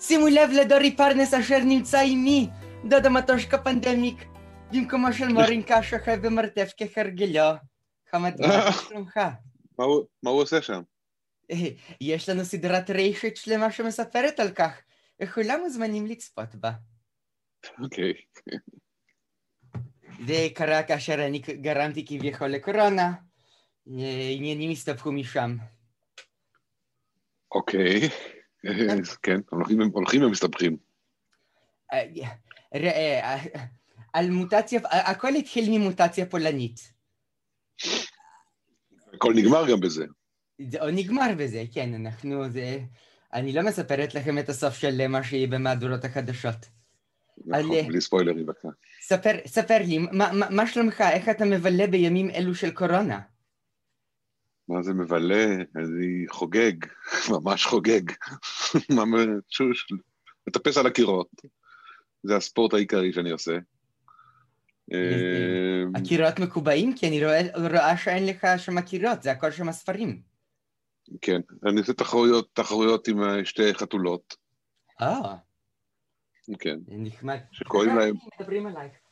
שימו לב לדורי פרנס אשר נמצא עימי, דוד המטושקה פנדמיק, במקומו של מורינקה שוכב במרתף כהרגלו. חמד, מה שלומך? מה הוא- עושה שם? יש לנו סדרת רשת שלמה שמספרת על כך, וכולם מוזמנים לצפות בה. אוקיי. זה קרה כאשר אני גרמתי כביכול לקורונה, עניינים הסתבכו משם. אוקיי. אז כן, הולכים הולכים ומסתבכים. אה, ראה, אה, על מוטציה, הכל התחיל ממוטציה פולנית. הכל נגמר גם בזה. זה או נגמר בזה, כן, אנחנו, זה... אני לא מספרת לכם את הסוף של מה שיהיה במהדורות החדשות. נכון, על- בלי ספוילרים בבקשה. ספר, ספר לי, מה, מה, מה שלומך? איך אתה מבלה בימים אלו של קורונה? מה זה מבלה? אני חוגג, ממש חוגג. ממש, שוש, מטפס על הקירות. זה הספורט העיקרי שאני עושה. אה, הקירות מקובעים? כי אני רואה, שאין לך שם קירות, זה הכל שם הספרים. כן, אני עושה תחרויות, תחרויות עם אה, שתי חתולות. אה, כן, נחמד. שקוראים להם.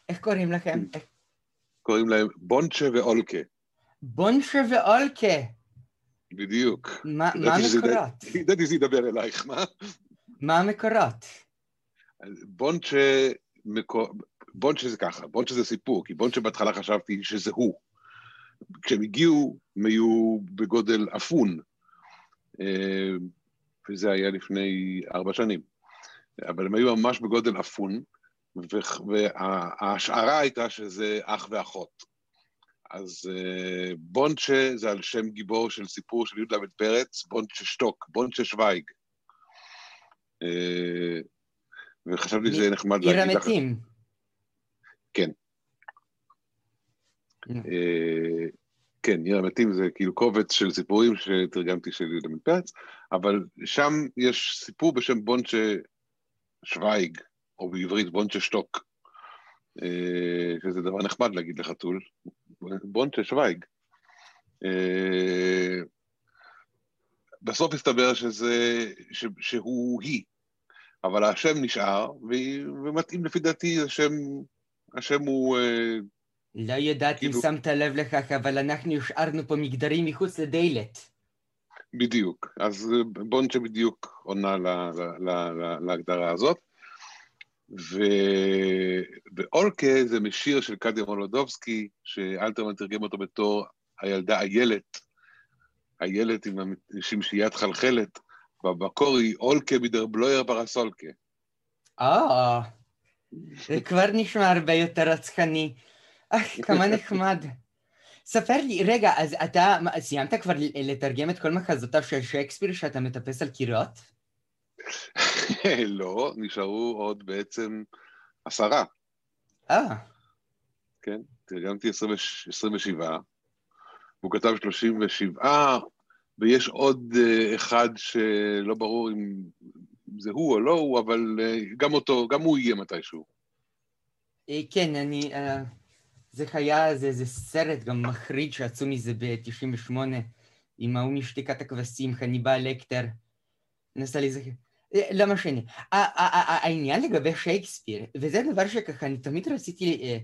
איך קוראים לכם? איך- קוראים להם בונצ'ה ואולקה. בונשר ואולקה. בדיוק. מה מה המקורות? ידעתי שזה ידבר אלייך, מה? מה המקורות? בונצ'ה, מקו- בונצ'ה זה ככה, בונצ'ה זה סיפור, כי בונצ'ה בהתחלה חשבתי שזה הוא. כשהם הגיעו, הם היו בגודל אפון, אה, וזה היה לפני ארבע שנים. אבל הם היו ממש בגודל אפון, וההשערה הייתה שזה אח ואחות. אז אה, בונצ'ה זה על שם גיבור של סיפור של י"ל פרץ, בונצ'ה שטוק, בונצ'ה שוויג. אה, וחשבתי שזה נחמד עיר להגיד לך. המתים. כן. אה, כן, עיר המתים זה כאילו קובץ של סיפורים שתרגמתי של יהודה פרץ, אבל שם יש סיפור בשם בונצ'ה שוויג, או בעברית בונצ'ה שטוק, שזה דבר נחמד להגיד לחתול, בונצ'ה שוויג. אה, בסוף הסתבר שזה, ש, שהוא היא, אבל השם נשאר, ו- ומתאים לפי דעתי, השם, השם הוא... אה, לא יודעת אם כאילו- שמת לב לכך, אבל אנחנו השארנו פה מגדרים מחוץ לדלת. בדיוק. אז אה, בונצ'ה בדיוק עונה להגדרה הזאת. ו... ואולקה זה משיר של קדיה מולודובסקי, שאלתרמן תרגם אותו בתור הילדה איילת, איילת עם השמשיית חלחלת, במקור היא אולקה מדר בלויר פרסולקה. אה, זה כבר נשמע הרבה יותר רצחני. כמה נחמד. ספר לי, רגע, אז אתה סיימת כבר לתרגם את כל מחזותיו של שייקספיר שאתה מטפס על קירות? לא, נשארו עוד בעצם עשרה, אה, כן? תרגמתי 20 27, והוא כתב 37, ויש עוד אה, אחד שלא ברור אם זה הוא או לא הוא, אבל אה, גם אותו, גם הוא יהיה מתישהו. אה, כן, אני... זה היה, זה, זה סרט גם מחריד שעשו מזה ב-98, עם ההוא משתיקת הכבשים, חניבל לקטר. נסה להיזכר. לא משנה. העניין לגבי שייקספיר, וזה דבר שככה, אני תמיד רציתי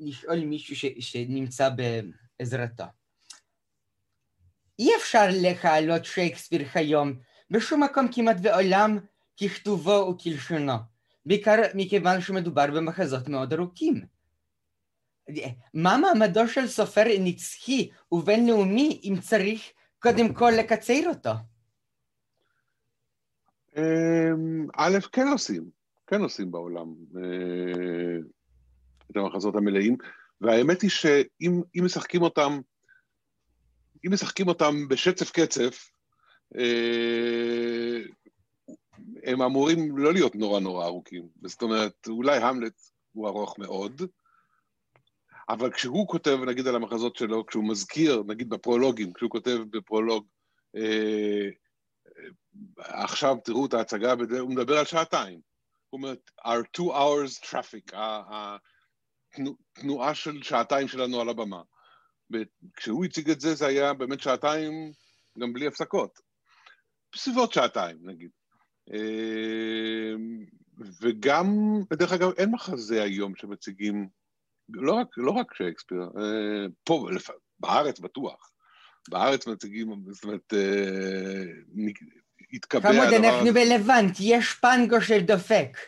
לשאול מישהו שנמצא בעזרתו. אי אפשר להעלות שייקספיר היום בשום מקום כמעט בעולם ככתובו וכלשונו, בעיקר מכיוון שמדובר במחזות מאוד ארוכים. מה מעמדו של סופר נצחי ובינלאומי אם צריך קודם כל לקצר אותו? אמ, א', כן עושים, כן עושים בעולם אה, את המחזות המלאים, והאמת היא שאם אם משחקים אותם, אם משחקים אותם בשצף קצף, אה, הם אמורים לא להיות נורא נורא ארוכים. זאת אומרת, אולי המלט הוא ארוך מאוד, אבל כשהוא כותב, נגיד על המחזות שלו, כשהוא מזכיר, נגיד בפרולוגים, כשהוא כותב בפרולוג, אה, עכשיו תראו את ההצגה, הוא מדבר על שעתיים. הוא אומר, our two hours traffic, התנועה של שעתיים שלנו על הבמה. וכשהוא הציג את זה, זה היה באמת שעתיים גם בלי הפסקות. בסביבות שעתיים, נגיד. אה, וגם, דרך אגב, אין מחזה היום שמציגים, לא רק, לא רק שייקספיר, אה, פה, בארץ בטוח. בארץ מציגים, זאת אומרת, התקבע הדבר הזה. חמוד, אנחנו בלבנט, יש פנגו של דופק.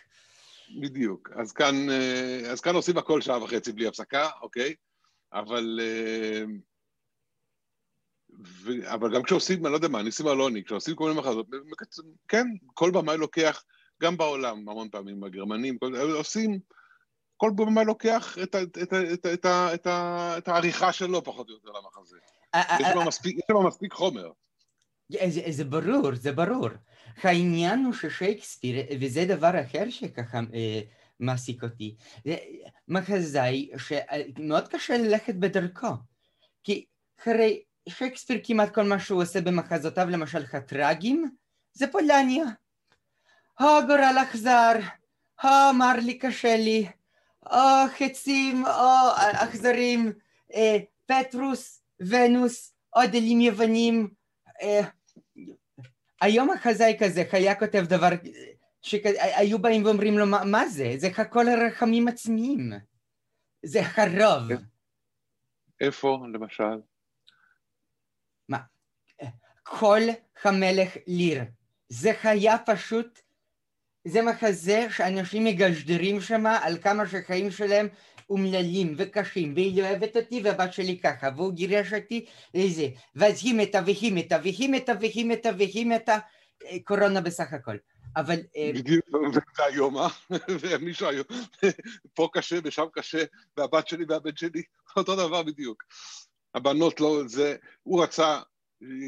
בדיוק. אז כאן, אז כאן עושים הכל שעה וחצי בלי הפסקה, אוקיי? אבל... ו... אבל גם כשעושים, אני לא יודע מה, ניסים אלוני, כשעושים כל מיני מחזות, כן, כל במאי לוקח, גם בעולם, המון פעמים, הגרמנים, כל, עושים, כל במאי לוקח את, את, את, את, את, את, את העריכה שלו, פחות או יותר, למחזה. יש שם מספיק חומר. זה, ברור, זה ברור. העניין הוא ששייקספיר, וזה דבר אחר שככה אה, מעסיק אותי, זה מחזאי שמאוד קשה ללכת בדרכו. כי הרי שייקספיר כמעט כל מה שהוא עושה במחזותיו, למשל הטראגים, זה פולניה. הו גורל אכזר, הו מר לי קשה לי, או חצים, או אכזרים, אה, פטרוס, ונוס, עוד אלים יוונים. אה, היום החזאי כזה היה כותב דבר שהיו באים ואומרים לו מה, מה זה? זה הכל הרחמים עצמיים. זה הרוב. איפה למשל? כל המלך ליר. זה היה פשוט, זה מחזה שאנשים מגשדרים שם על כמה שהחיים שלהם אומללים וקשים, והיא אוהבת אותי והבת שלי ככה, והוא גירש אותי לזה, ואז היא מתה והיא מתה והיא מתה והיא מתה והיא מתה, קורונה בסך הכל. אבל... בדיוק, זה היום, אה? ומישהו היום, פה קשה ושם קשה, והבת שלי והבן שלי, אותו דבר בדיוק. הבנות לא, זה, הוא רצה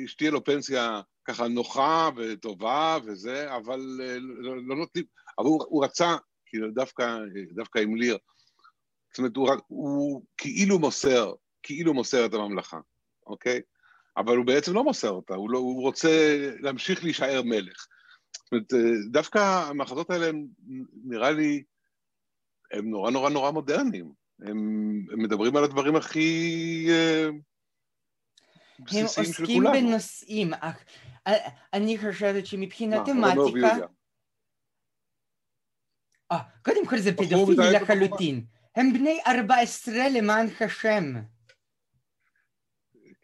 שתהיה לו פנסיה ככה נוחה וטובה וזה, אבל אה, לא, לא נותנים, אבל הוא, רצה, כאילו דווקא עם ליר, זאת אומרת, הוא, הוא כאילו מוסר, כאילו מוסר את הממלכה, אוקיי? אבל הוא בעצם לא מוסר אותה, הוא, לא, הוא רוצה להמשיך להישאר מלך. זאת אומרת, אה, דווקא המחזות האלה הם, נראה לי, הם נורא נורא נורא מודרניים. הם, הם מדברים על הדברים הכי... אה, הם עוסקים בנושאים, אך אה, אני חושבת שמבחינת תמטיקה... אה, קודם כל זה פדופילי לחלוטין. הם בני 14 למען השם.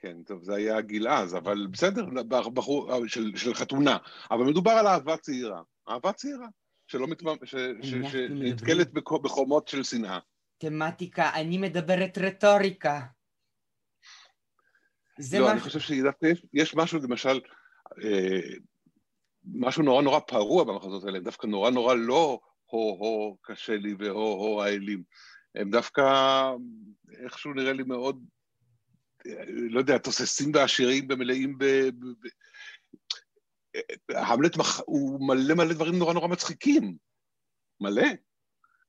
כן, טוב, זה היה גיל אז, אבל בסדר, בחור אה, של, של חתונה. אבל מדובר על אהבה צעירה. אהבה צעירה, שלא מתמ... ש... ש... שנתקלת בחומות של שנאה. תמטיקה, אני מדברת רטוריקה. זה לא, מה... אני חושב שדווקא יש, יש משהו, למשל, אה, משהו נורא נורא פרוע במחזות האלה, דווקא נורא נורא לא הו-הו קשה לי והו-הו האלים. הם דווקא איכשהו נראה לי מאוד, לא יודע, תוססים ועשירים ומלאים ב... ב, ב המלט מח... הוא מלא מלא דברים נורא נורא מצחיקים. מלא.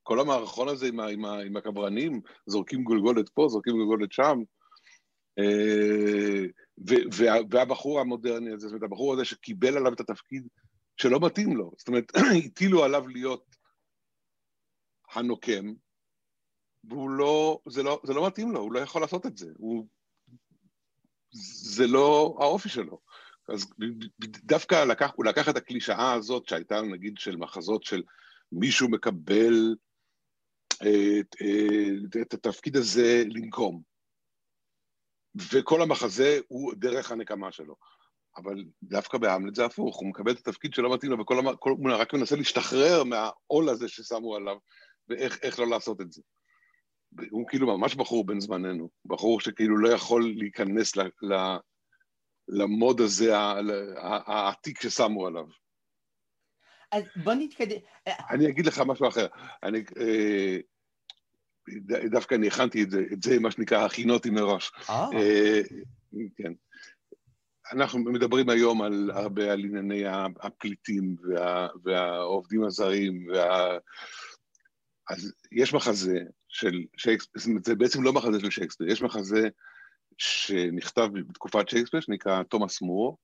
כל המערכון הזה עם, ה... עם, ה... עם הקברנים, זורקים גולגולת פה, זורקים גולגולת שם. אה, והבחור המודרני הזה, זאת אומרת, הבחור הזה שקיבל עליו את התפקיד שלא מתאים לו, זאת אומרת, הטילו עליו להיות הנוקם, והוא לא, זה לא, זה לא מתאים לו, הוא לא יכול לעשות את זה, הוא, זה לא האופי שלו. אז דווקא לקח, הוא לקח את הקלישאה הזאת שהייתה נגיד של מחזות של מישהו מקבל אה, את, את, את התפקיד הזה לנקום. וכל המחזה הוא דרך הנקמה שלו. אבל דווקא בהמלט זה הפוך, הוא מקבל את התפקיד שלא מתאים לו, וכל המ... כל... הוא רק מנסה להשתחרר מהעול הזה ששמו עליו, ואיך לא לעשות את זה. הוא כאילו ממש בחור בן זמננו, בחור שכאילו לא יכול להיכנס ל... ל... למוד הזה העתיק ששמו עליו. אז בוא נתקדם. אני אגיד לך משהו אחר. אני, אה, דווקא אני הכנתי את זה, את זה מה שנקרא הכינותי מראש. אה. אה. כן. אנחנו מדברים היום על הרבה על ענייני הפליטים וה, והעובדים הזרים, וה... אז יש מחזה של שייקספיר, זה בעצם לא מחזה של שייקספיר, יש מחזה שנכתב בתקופת שייקספיר, שנקרא תומאס מור,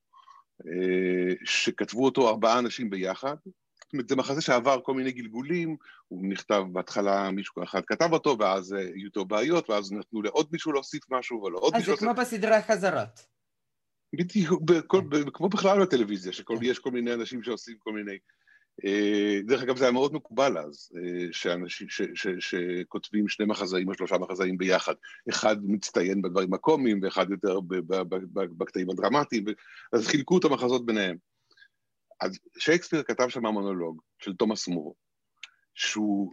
אה, שכתבו אותו ארבעה אנשים ביחד, זאת אומרת, זה מחזה שעבר כל מיני גלגולים, הוא נכתב בהתחלה, מישהו אחד כתב אותו, ואז היו איתו בעיות, ואז נתנו לעוד מישהו להוסיף משהו, ולעוד מישהו... אז זה כמו בסדרה חזרות. בדיוק, כמו בכלל בטלוויזיה, שיש כל מיני אנשים שעושים כל מיני... אה, דרך אגב, זה היה מאוד מקובל אז, אה, שאנשים, ש, ש, שכותבים שני מחזאים או שלושה מחזאים ביחד. אחד מצטיין בדברים הקומיים, ואחד יותר בקטעים הדרמטיים, אז חילקו את המחזות ביניהם. אז שייקספיר כתב שם מונולוג של תומאס מור, שהוא,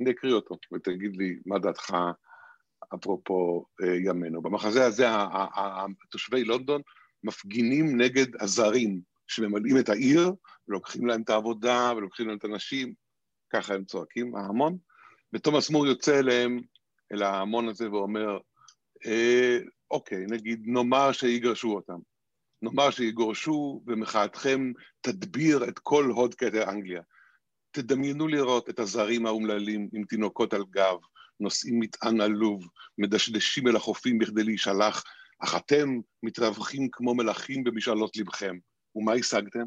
אני אקריא אותו, ותגיד לי מה דעתך אפרופו אה, ימינו. במחזה הזה תושבי לונדון מפגינים נגד הזרים שממלאים את העיר, ולוקחים להם את העבודה, ולוקחים להם את הנשים, ככה הם צועקים, ההמון, ותומאס מור יוצא אליהם, אל ההמון הזה, ואומר, אה, אוקיי, נגיד, נאמר שיגרשו אותם. נאמר שיגורשו, ומחאתכם תדביר את כל הוד כתר אנגליה. תדמיינו לראות את הזרים האומללים עם תינוקות על גב, נושאים מטען עלוב, מדשדשים אל החופים בכדי להישלח, אך אתם מתרווחים כמו מלכים במשאלות לבכם. ומה השגתם?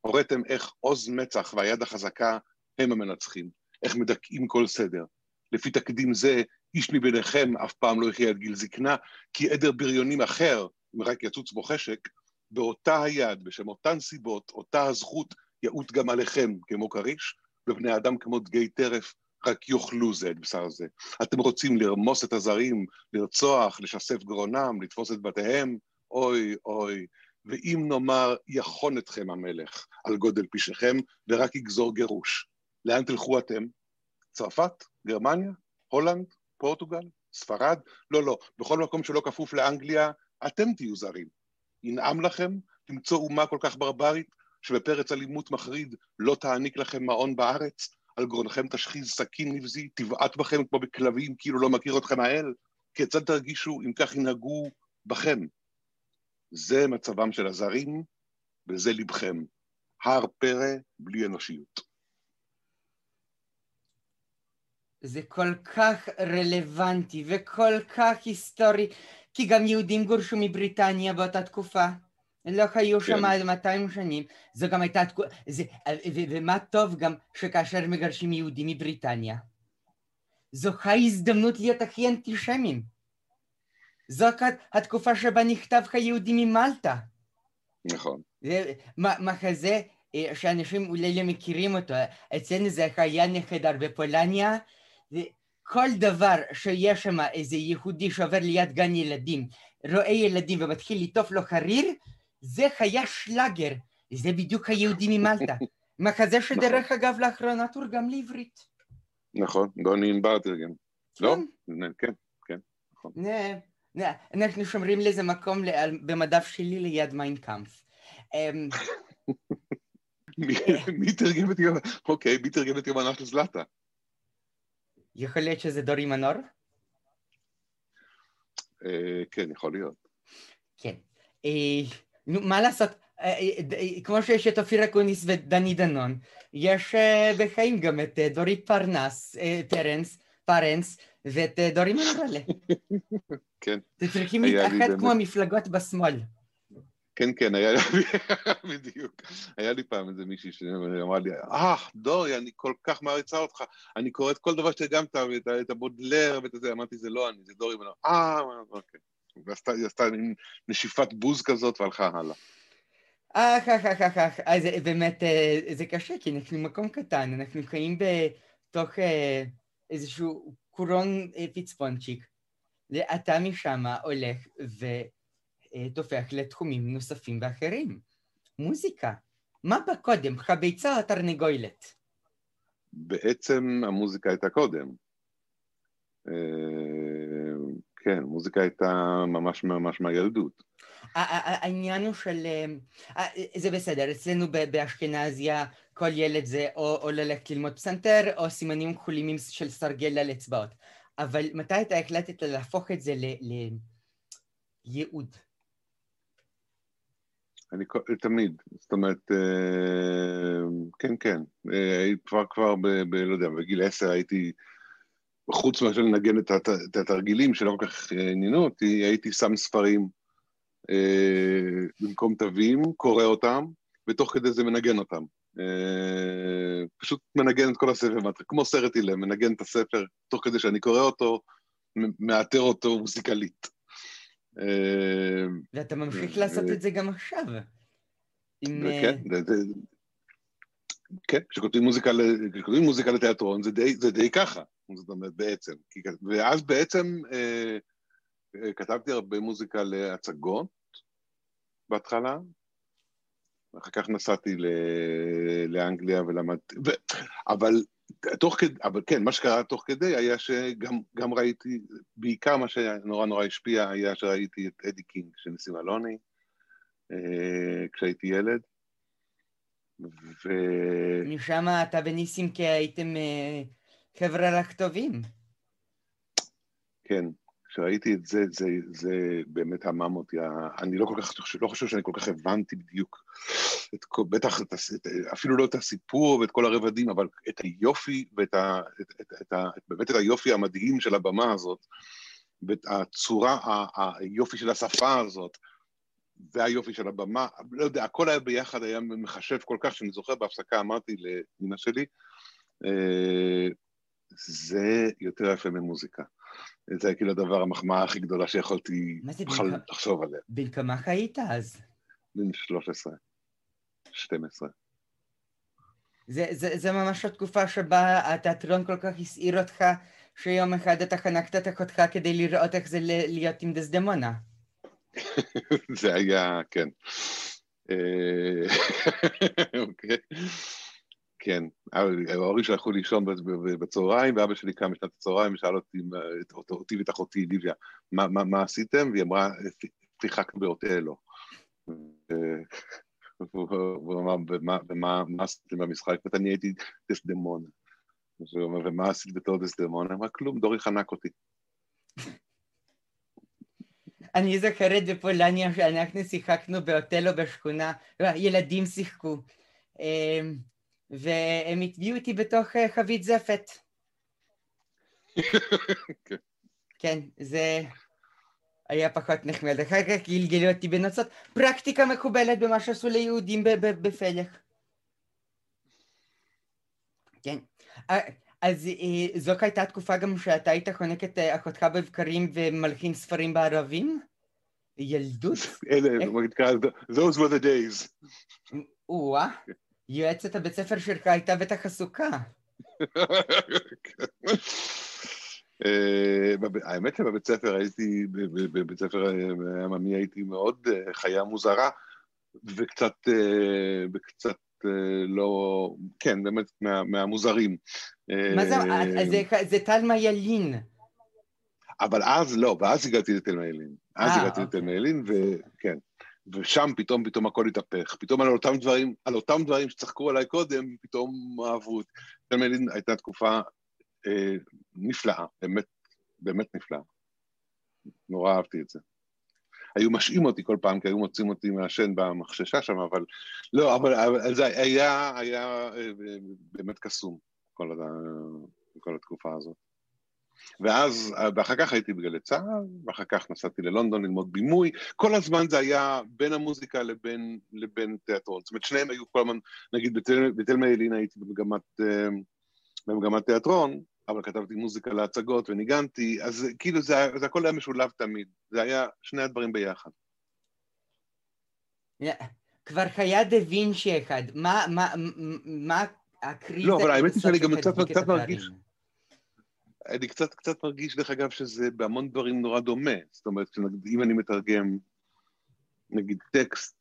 הוריתם איך עוז מצח והיד החזקה הם המנצחים, איך מדכאים כל סדר. לפי תקדים זה, איש מביניכם אף פעם לא יחיה עד גיל זקנה, כי עדר בריונים אחר, אם רק יצוץ בו חשק, באותה היד, בשם אותן סיבות, אותה הזכות, יעוט גם עליכם כמו כריש, ובני אדם כמו דגי טרף, רק יאכלו זה את בשר זה. אתם רוצים לרמוס את הזרים, לרצוח, לשסף גרונם, לתפוס את בתיהם? אוי, אוי. ואם נאמר, יחון אתכם המלך על גודל פשעיכם, ורק יגזור גירוש. לאן תלכו אתם? צרפת? גרמניה? הולנד? פורטוגל? ספרד? לא, לא. בכל מקום שלא כפוף לאנגליה, אתם תהיו זרים. ינעם לכם למצוא אומה כל כך ברברית, שבפרץ אלימות מחריד לא תעניק לכם מעון בארץ? על גרונכם תשחיז סכין נבזי, תבעט בכם כמו בכלבים, כאילו לא מכיר אתכם האל? כיצד תרגישו אם כך ינהגו בכם? זה מצבם של הזרים, וזה לבכם. הר פרא בלי אנושיות. זה כל כך רלוונטי וכל כך היסטורי, כי גם יהודים גורשו מבריטניה באותה תקופה. לא היו שם עד 200 שנים, זו גם הייתה תקופה, ומה טוב גם שכאשר מגרשים יהודים מבריטניה. זו ההזדמנות להיות הכי אנטישמים. זו התקופה שבה נכתב היהודי ממלטה. נכון. זה מחזה שאנשים אולי לא מכירים אותו, אצלנו זה היה נחדר בפולניה, כל דבר שיש שם איזה יהודי שעובר ליד גן ילדים, רואה ילדים ומתחיל לטוף לו חריר, זה היה שלאגר, זה בדיוק היהודי ממלטה. מחזה שדרך נכון. אגב לאחרונה תורגם לעברית. נכון, דוני ענבר תרגם. לא? כן, כן, נכון. אנחנו שומרים לזה מקום במדף שלי ליד מיינקאמפ. אמ, מי תרגם את יום... אוקיי, מי תרגם את יומנה של זלאטה? יכול להיות שזה דורי מנור? אה, כן, יכול להיות. כן. אה, נו, מה לעשות? אה, כמו שיש את אופיר אקוניס ודני דנון, יש בחיים גם את דורי פרנס, פרנס, פרנס, ואת דורי מנורלה. כן. אתם צריכים להתאחד כמו המפלגות בשמאל. כן, כן, היה לי, בדיוק. היה לי פעם איזה מישהי שאמרה לי, אה, דורי, אני כל כך מעריצה אותך, אני קורא את כל דבר שתרגמת, את הבודלר ואת זה, אמרתי, זה לא אני, זה דורי, אה, אוקיי. והיא עשתה נשיפת בוז כזאת והלכה הלאה. אך, אך, אך, אך, אך, אז באמת אה, זה קשה, כי אנחנו מקום קטן, אנחנו חיים בתוך אה, איזשהו קורון אה, פיצפונצ'יק, ואתה משם הולך ותופח לתחומים נוספים ואחרים. מוזיקה. מה בא קודם, הביצה או התרנגולת? בעצם המוזיקה הייתה קודם. כן, מוזיקה הייתה ממש ממש מהילדות. העניין הוא של... זה בסדר, אצלנו באשכנזיה כל ילד זה או, או ללכת ללמוד פסנתר או סימנים כחולים של סרגל על אצבעות. אבל מתי אתה החלטת להפוך את זה לייעוד? אני תמיד, זאת אומרת, כן, כן, כבר כבר, ב, לא יודע, בגיל עשר הייתי חוץ מאשר לנגן את, הת, את התרגילים שלא כל כך אה, עניינו אותי, הייתי שם ספרים אה, במקום תווים, קורא אותם, ותוך כדי זה מנגן אותם. אה, פשוט מנגן את כל הספר, כמו סרט אילם, מנגן את הספר תוך כדי שאני קורא אותו, מאתר אותו מוזיקלית. אה, ואתה ממשיך לעשות את זה גם עכשיו. כן, כן, כשכותבים מוזיקה, כשכותבים מוזיקה לתיאטרון זה די, זה די ככה, זאת אומרת בעצם. ואז בעצם אה, אה, כתבתי הרבה מוזיקה להצגות בהתחלה, ואחר כך נסעתי ל... לאנגליה ולמדתי, ו... אבל תוך כדי, אבל כן, מה שקרה תוך כדי היה שגם ראיתי, בעיקר מה שנורא נורא השפיע היה שראיתי את אדי קינג של ניסים אלוני, אה, כשהייתי ילד. ו... משם אתה וניסים כי הייתם אה, חבר'ה רק טובים. כן, כשראיתי את זה, זה, זה באמת המם אותי. אני לא כל כך, לא חושב שאני כל כך הבנתי בדיוק, את, בטח את, את, אפילו לא את הסיפור ואת כל הרבדים, אבל את היופי ואת ה, את, את, את, את, באמת את היופי המדהים של הבמה הזאת, ואת הצורה, היופי של השפה הזאת, והיופי של הבמה, לא יודע, הכל היה ביחד, היה מחשב כל כך, שאני זוכר בהפסקה, אמרתי לאמא שלי, אה, זה יותר יפה ממוזיקה. זה כאילו הדבר, המחמאה הכי גדולה שיכולתי לחשוב עליה. בן כמה היית אז? בן 13, 12. זה, זה, זה ממש התקופה שבה התיאטרון כל כך הסעיר אותך, שיום אחד אתה חנקת את אחותך כדי לראות איך זה להיות עם דסדמונה. זה היה, כן. אה, אוקיי. כן, ההורים שלחו לישון בצהריים, ואבא שלי קם בשנת הצהריים ושאל אותי, אותי ואת אחותי ליביה, מה, מה, מה עשיתם? והיא אמרה, שיחקנו באוטלו. והוא אמר, ומה עשיתם במשחק? ואני הייתי דסדמונה. והוא אומר, ומה עשית בתור דסדמונה? אמרה, כלום, דורי חנק אותי. אני זוכרת בפולניה שאנחנו שיחקנו באוטלו בשכונה, ילדים שיחקו. והם הטביעו אותי בתוך אה, חבית זפת. כן, זה היה פחות נחמד. אחר כך גלגלו אותי בנוצות. פרקטיקה מקובלת במה שעשו ליהודים בפלך. כן. אז אה, זאת הייתה תקופה גם שאתה היית חונק את אה, אחותך בבקרים ומלחין ספרים בערבים? ילדות? אלה, those were the days. או-אה. יועצת הבית ספר שלך הייתה בטח עסוקה. אה, האמת שבבית ספר הייתי, בבית ספר עממי הייתי מאוד אה, חיה מוזרה, וקצת, אה, וקצת לא, כן, באמת מהמוזרים. מה זה, זה תלמה ילין. אבל אז לא, ואז הגעתי לתלמה ילין. אז הגעתי לתלמה אוקיי. ילין, וכן. ושם פתאום, פתאום הכל התהפך. פתאום על אותם דברים, על אותם דברים שצחקו עליי קודם, פתאום אהבו אותי. תלמדין הייתה תקופה אה, נפלאה, באמת, באמת נפלאה. נורא אהבתי את זה. היו משעים אותי כל פעם, כי היו מוצאים אותי מעשן במחששה שם, אבל לא, אבל, אבל זה היה, היה אה, באמת קסום, כל, כל התקופה הזאת. ואז, ואחר כך הייתי בגלי צה"ל, ואחר כך נסעתי ללונדון ללמוד בימוי, כל הזמן זה היה בין המוזיקה לבין, לבין תיאטרון. זאת אומרת, שניהם היו כל הזמן, נגיד בתל, בתל מיילין הייתי במגמת, אה, במגמת תיאטרון, אבל כתבתי מוזיקה להצגות וניגנתי, אז כאילו זה, זה הכל היה משולב תמיד, זה היה שני הדברים ביחד. כבר היה דה וינצ'י אחד, מה, מה, מה הקריטה... לא, אבל האמת היא שאני גם קצת מרגיש... אני קצת, קצת מרגיש, דרך אגב, שזה בהמון דברים נורא דומה. זאת אומרת, אם אני מתרגם, נגיד, טקסט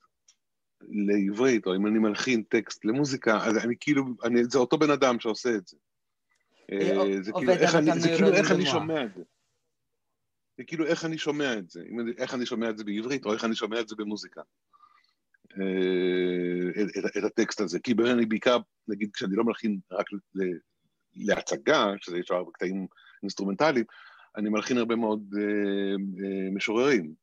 לעברית, או אם אני מלחין טקסט למוזיקה, אז אני כאילו, אני, זה אותו בן אדם שעושה את זה. אה, אה, זה כאילו איך אני, זה כאילו איך אני שומע את זה. זה כאילו איך אני שומע את זה, איך אני שומע את זה בעברית, או איך אני שומע את זה במוזיקה. אה, את, את הטקסט הזה. כי אני בעיקר, נגיד, כשאני לא מלחין רק להצגה, שזה יש הרבה קטעים אינסטרומנטליים, אני מלחין הרבה מאוד אה, אה, משוררים.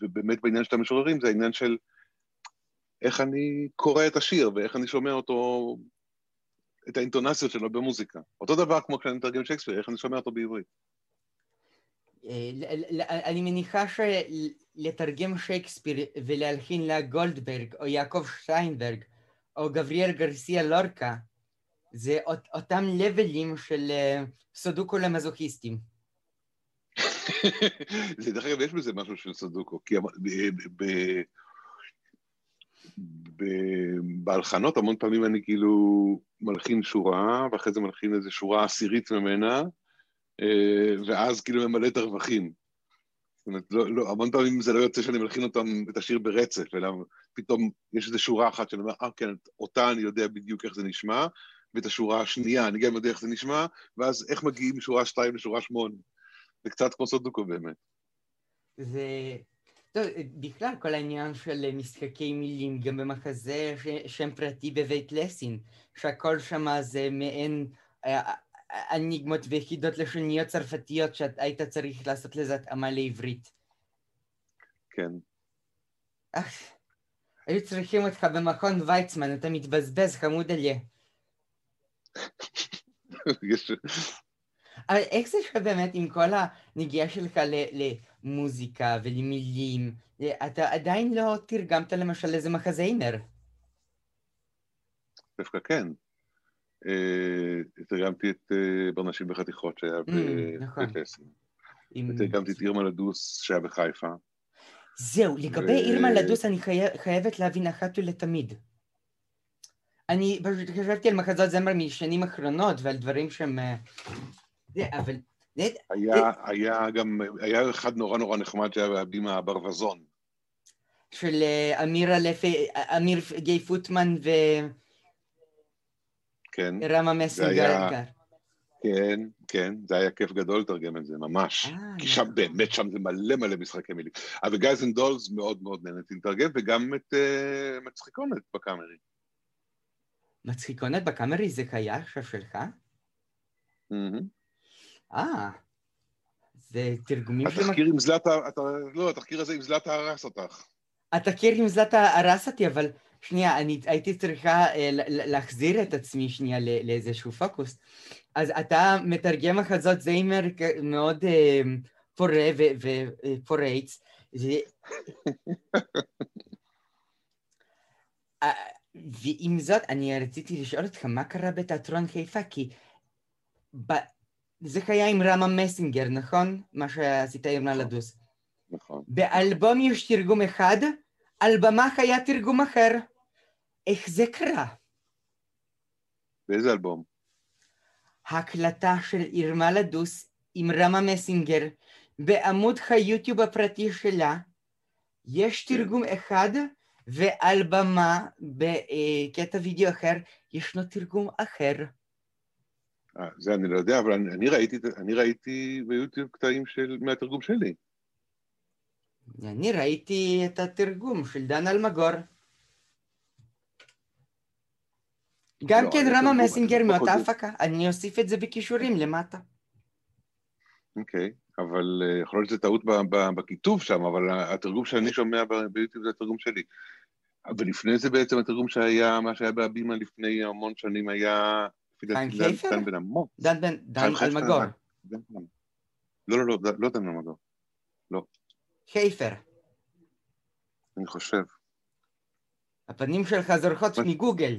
ובאמת בעניין של המשוררים זה העניין של איך אני קורא את השיר ואיך אני שומע אותו, את האינטונציות שלו במוזיקה. אותו דבר כמו כשאני מתרגם שייקספיר, איך אני שומע אותו בעברית. אה, אני מניחה שלתרגם שייקספיר ולהלחין לגולדברג או יעקב שטיינברג או גבריאל גרסיה לורקה זה אותם לבלים של אה, סודוקו למזוכיסטים. זה דרך אגב, יש בזה משהו של סודוקו, כי. בהלחנות המון פעמים אני כאילו מלחין שורה, ואחרי זה מלחין איזו שורה עשירית ממנה, אה, ואז כאילו ממלא את הרווחים. זאת אומרת, לא, לא, המון פעמים זה לא יוצא שאני מלחין אותם, את השיר ברצף, אלא פתאום יש איזו שורה אחת שאני אומר, אה, כן, אותה אני יודע בדיוק איך זה נשמע, ואת השורה השנייה אני גם יודע איך זה נשמע, ואז איך מגיעים משורה שתיים לשורה שמונה. זה קצת כמו סודוקו באמת. זה... טוב, בכלל כל העניין של משחקי מילים, גם במחזה ש... שם פרטי בבית לסין, שהכל שם זה מעין אה, אניגמות ויחידות לשוניות צרפתיות שהיית צריך לעשות לזה התאמה לעברית. כן. היו צריכים אותך במכון ויצמן, אתה מתבזבז, חמוד עליה. אבל איך זה שבאמת עם כל הנגיעה שלך למוזיקה ולמילים, אתה עדיין לא תרגמת למשל איזה מחזיינר? דווקא כן. אה, תרגמתי את אה, ברנשים בחתיכות שהיה mm, נכון. בפסם. ותרגמתי את אירמה לדוס שהיה בחיפה. זהו, לגבי אירמה לדוס אני חייבת להבין אחת ולתמיד. אני פשוט חשבתי על מחזות זמר משנים אחרונות ועל דברים שהם... אה, אבל... היה, היה גם, היה אחד נורא נורא נחמד שהיה בהבימה הברווזון. של אמיר אלפי, אמיר גיי פוטמן ו... כן. רמה מסינגר. כן, כן, זה היה כיף גדול לתרגם את זה, ממש. אה, כי שם, באמת, שם זה מלא מלא משחקי מילים. אבל Guys and Dolls מאוד מאוד נהניתי לתרגם, וגם את מצחיקונת בקאמרי. מצחיקונת בקאמרי זה עכשיו שלך? אה, זה תרגומים של... התחקיר עם זלאטה, לא, התחקיר הזה עם זלאטה הרס אותך. התחקיר עם זלאטה הרס אותי, אבל שנייה, אני הייתי צריכה אה, להחזיר את עצמי שנייה לאיזשהו פוקוס. אז אתה מתרגם מחזות זיימר מאוד אה, פורה ופורץ. ועם זאת, אני רציתי לשאול אותך, מה קרה בתיאטרון חיפה? כי ב... זה היה עם רמה מסינגר, נכון? מה שעשית עם ללדוס. נכון. באלבום יש תרגום אחד, על במה היה תרגום אחר. איך זה קרה? באיזה אלבום? הקלטה של אירמה לדוס עם רמה מסינגר בעמוד היוטיוב הפרטי שלה. יש כן. תרגום אחד, ועל במה, בקטע וידאו אחר, ישנו תרגום אחר. אה, זה אני לא יודע, אבל אני, אני, ראיתי, אני ראיתי ביוטיוב קטעים של, מהתרגום שלי. אני ראיתי את התרגום של דן אלמגור. גם לא, כן רמה מסינגר מאותה הפקה, אני אוסיף את זה בכישורים למטה. אוקיי, אבל אה, יכול להיות שזו טעות בכיתוב שם, אבל התרגום שאני שומע ביוטיוב זה התרגום שלי. ולפני זה בעצם התרגום שהיה, מה שהיה בהבימה לפני המון שנים היה... חיים חיפר? דן בן עמוק. דן בן, דן אלמגור. לא, לא, לא, לא דן אלמגור. לא. חיפר. אני חושב. הפנים שלך זורחות מגוגל.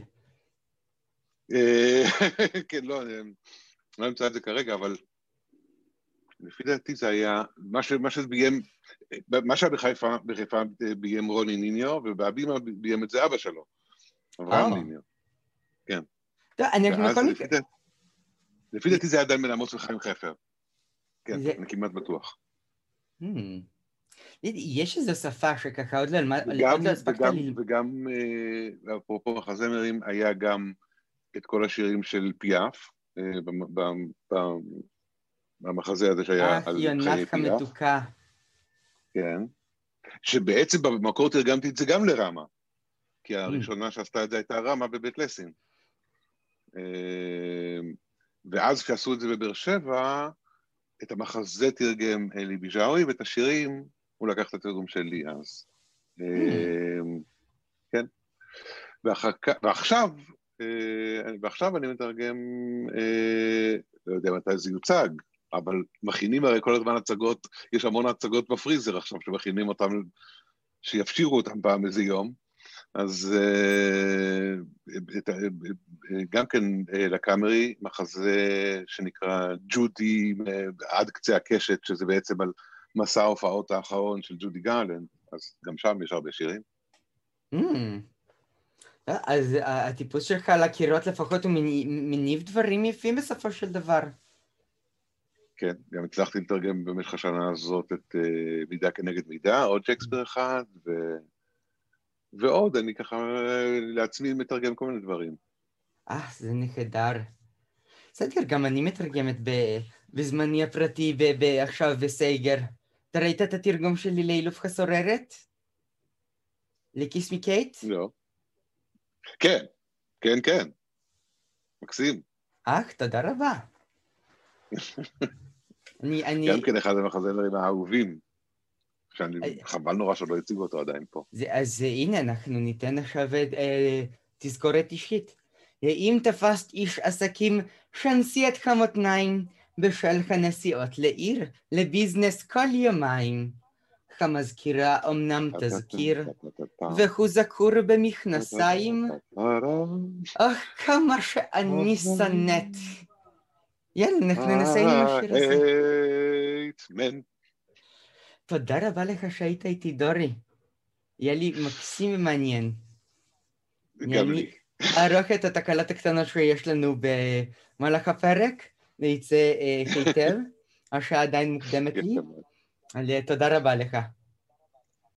אה, כן, לא, אני לא אמצא את זה כרגע, אבל לפי דעתי זה היה, מה, ש, מה שזה ביים, מה שהיה בחיפה, בחיפה ביים רוני ניניו, ובהבימה ביים את זה אבא שלו, אברהם אה. ניניו. כן. אני יכול... לפי דעתי זה היה דן בן עמוס וחיים חפר. כן, אני כמעט בטוח. Hmm. יש איזו שפה שככה עוד לא הספקת לי... וגם, אה, אפרופו מחזמרים, היה גם את כל השירים של פיאף, אה, במחזה הזה שהיה על חיי. אה, יונת המתוקה. כן. שבעצם במקור תרגמתי את זה גם לרמה, כי mm. הראשונה שעשתה את זה הייתה רמה בבית לסין. אה, ואז כשעשו את זה בבאר שבע, את המחזה תרגם אלי ביז'אווי, ואת השירים הוא לקח את התרגום שלי אז. Mm. כן. ועכשיו אה, ועכשיו אני מתרגם, אה, לא יודע מתי זה יוצג, אבל מכינים הרי כל הזמן הצגות, יש המון הצגות בפריזר עכשיו שמכינים אותם, שיפשירו אותם פעם איזה יום, אז אה, גם כן לקאמרי, מחזה שנקרא ג'ודי עד קצה הקשת, שזה בעצם על מסע ההופעות האחרון של ג'ודי גרלנד, אז גם שם יש הרבה שירים. Mm. אז הטיפוס שלך על הקירות לפחות הוא מניב דברים יפים בסופו של דבר. כן, גם הצלחתי לתרגם במשך השנה הזאת את uh, מידה כנגד מידה, עוד שייקספיר אחד, ו... ועוד, אני ככה לעצמי מתרגם כל מיני דברים. אה, זה נהדר. בסדר, גם אני מתרגמת ב... בזמני הפרטי ב... עכשיו בסייגר. אתה ראית את התרגום שלי לאילוף חסוררת? לכיס מקייט? לא. כן, כן, כן. מקסים. אה, תודה רבה. אני, אני... גם כן אחד המחזמרים האהובים, שאני, אה, חבל נורא שלא הציגו אותו עדיין פה. זה, אז הנה, אנחנו ניתן עכשיו אה, תזכורת אישית. אם תפסת איש עסקים שנשיא את המותניים בשל הנסיעות לעיר, לביזנס כל יומיים. המזכירה אמנם תזכיר, והוא זכור במכנסיים, אך כמה שאני שנאת. יאללה, אנחנו נסיים עם השיר הזה. תודה רבה לך שהיית איתי, דורי. היה לי מקסים ומעניין. גם לי. אערוך את התקלות הקטנות שיש לנו במהלך הפרק, זה יצא היטב. השעה עדיין מוקדמת לי. תודה רבה לך.